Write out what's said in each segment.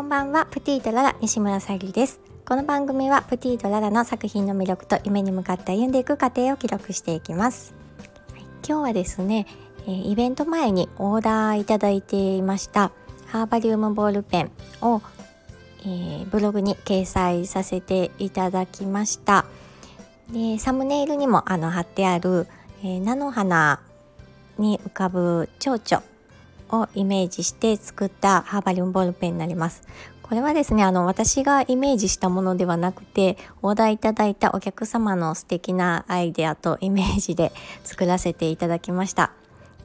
こんばんは。プティとララ西村さゆりです。この番組はプティとララの作品の魅力と夢に向かって歩んでいく過程を記録していきます、はい、今日はですね、えー、イベント前にオーダーいただいていましたハーバリウムボールペンを、えー、ブログに掲載させていただきました。でサムネイルにもあの貼ってある、えー、菜の花に浮かぶ蝶々をイメージして作ったハーバリウムボールペンになります。これはですね、あの、私がイメージしたものではなくて、オーダーいただいたお客様の素敵なアイデアとイメージで作らせていただきました。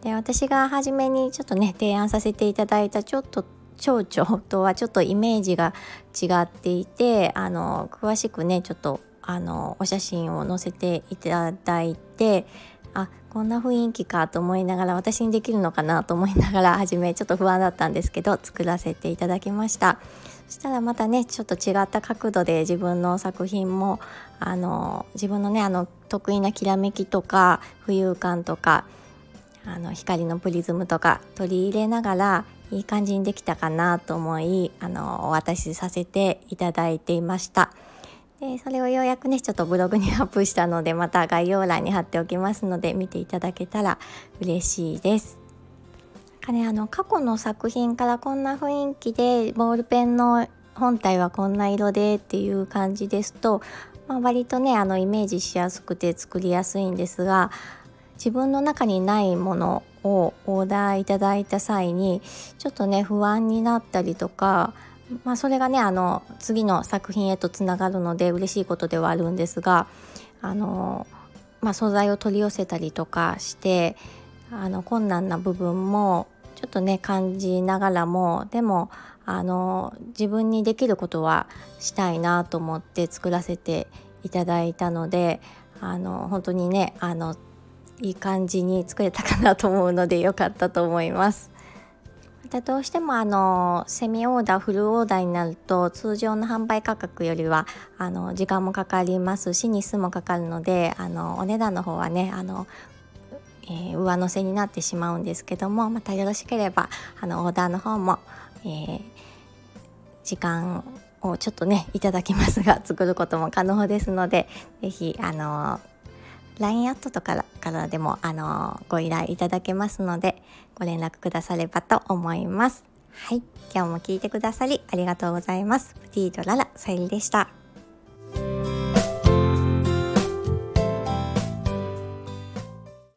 で、私が初めにちょっとね、提案させていただいたちょっと蝶々とはちょっとイメージが違っていて、あの、詳しくね、ちょっとあのお写真を載せていただいてあこんな雰囲気かと思いながら私にできるのかなと思いながら 初めちょっと不安だったんですけど作らせていただきましたそしたらまたねちょっと違った角度で自分の作品もあの自分のねあの得意なきらめきとか浮遊感とかあの光のプリズムとか取り入れながらいい感じにできたかなと思いあのお渡しさせていただいていました。でそれをようやくねちょっとブログにアップしたのでまた概要欄に貼っておきますので見ていただけたら嬉しいです。かね、あの過去の作品からこんな雰囲気でボールペンの本体はこんな色でっていう感じですと、まあ、割とねあのイメージしやすくて作りやすいんですが自分の中にないものをオーダーいただいた際にちょっとね不安になったりとかまあ、それがねあの次の作品へとつながるので嬉しいことではあるんですがあの、まあ、素材を取り寄せたりとかしてあの困難な部分もちょっとね感じながらもでもあの自分にできることはしたいなと思って作らせていただいたのであの本当にねあのいい感じに作れたかなと思うので良かったと思います。たどうしてもあのセミオーダーフルオーダーになると通常の販売価格よりはあの時間もかかりますし日数もかかるのであのお値段の方はねあの、えー、上乗せになってしまうんですけどもまたよろしければあのオーダーの方も、えー、時間をちょっとねいただきますが作ることも可能ですので是非あの LINE アットとかからでもあのご依頼いただけますのでご連絡くださればと思います。はい、今日も聞いてくださりありがとうございます。プティートララさゆりでした。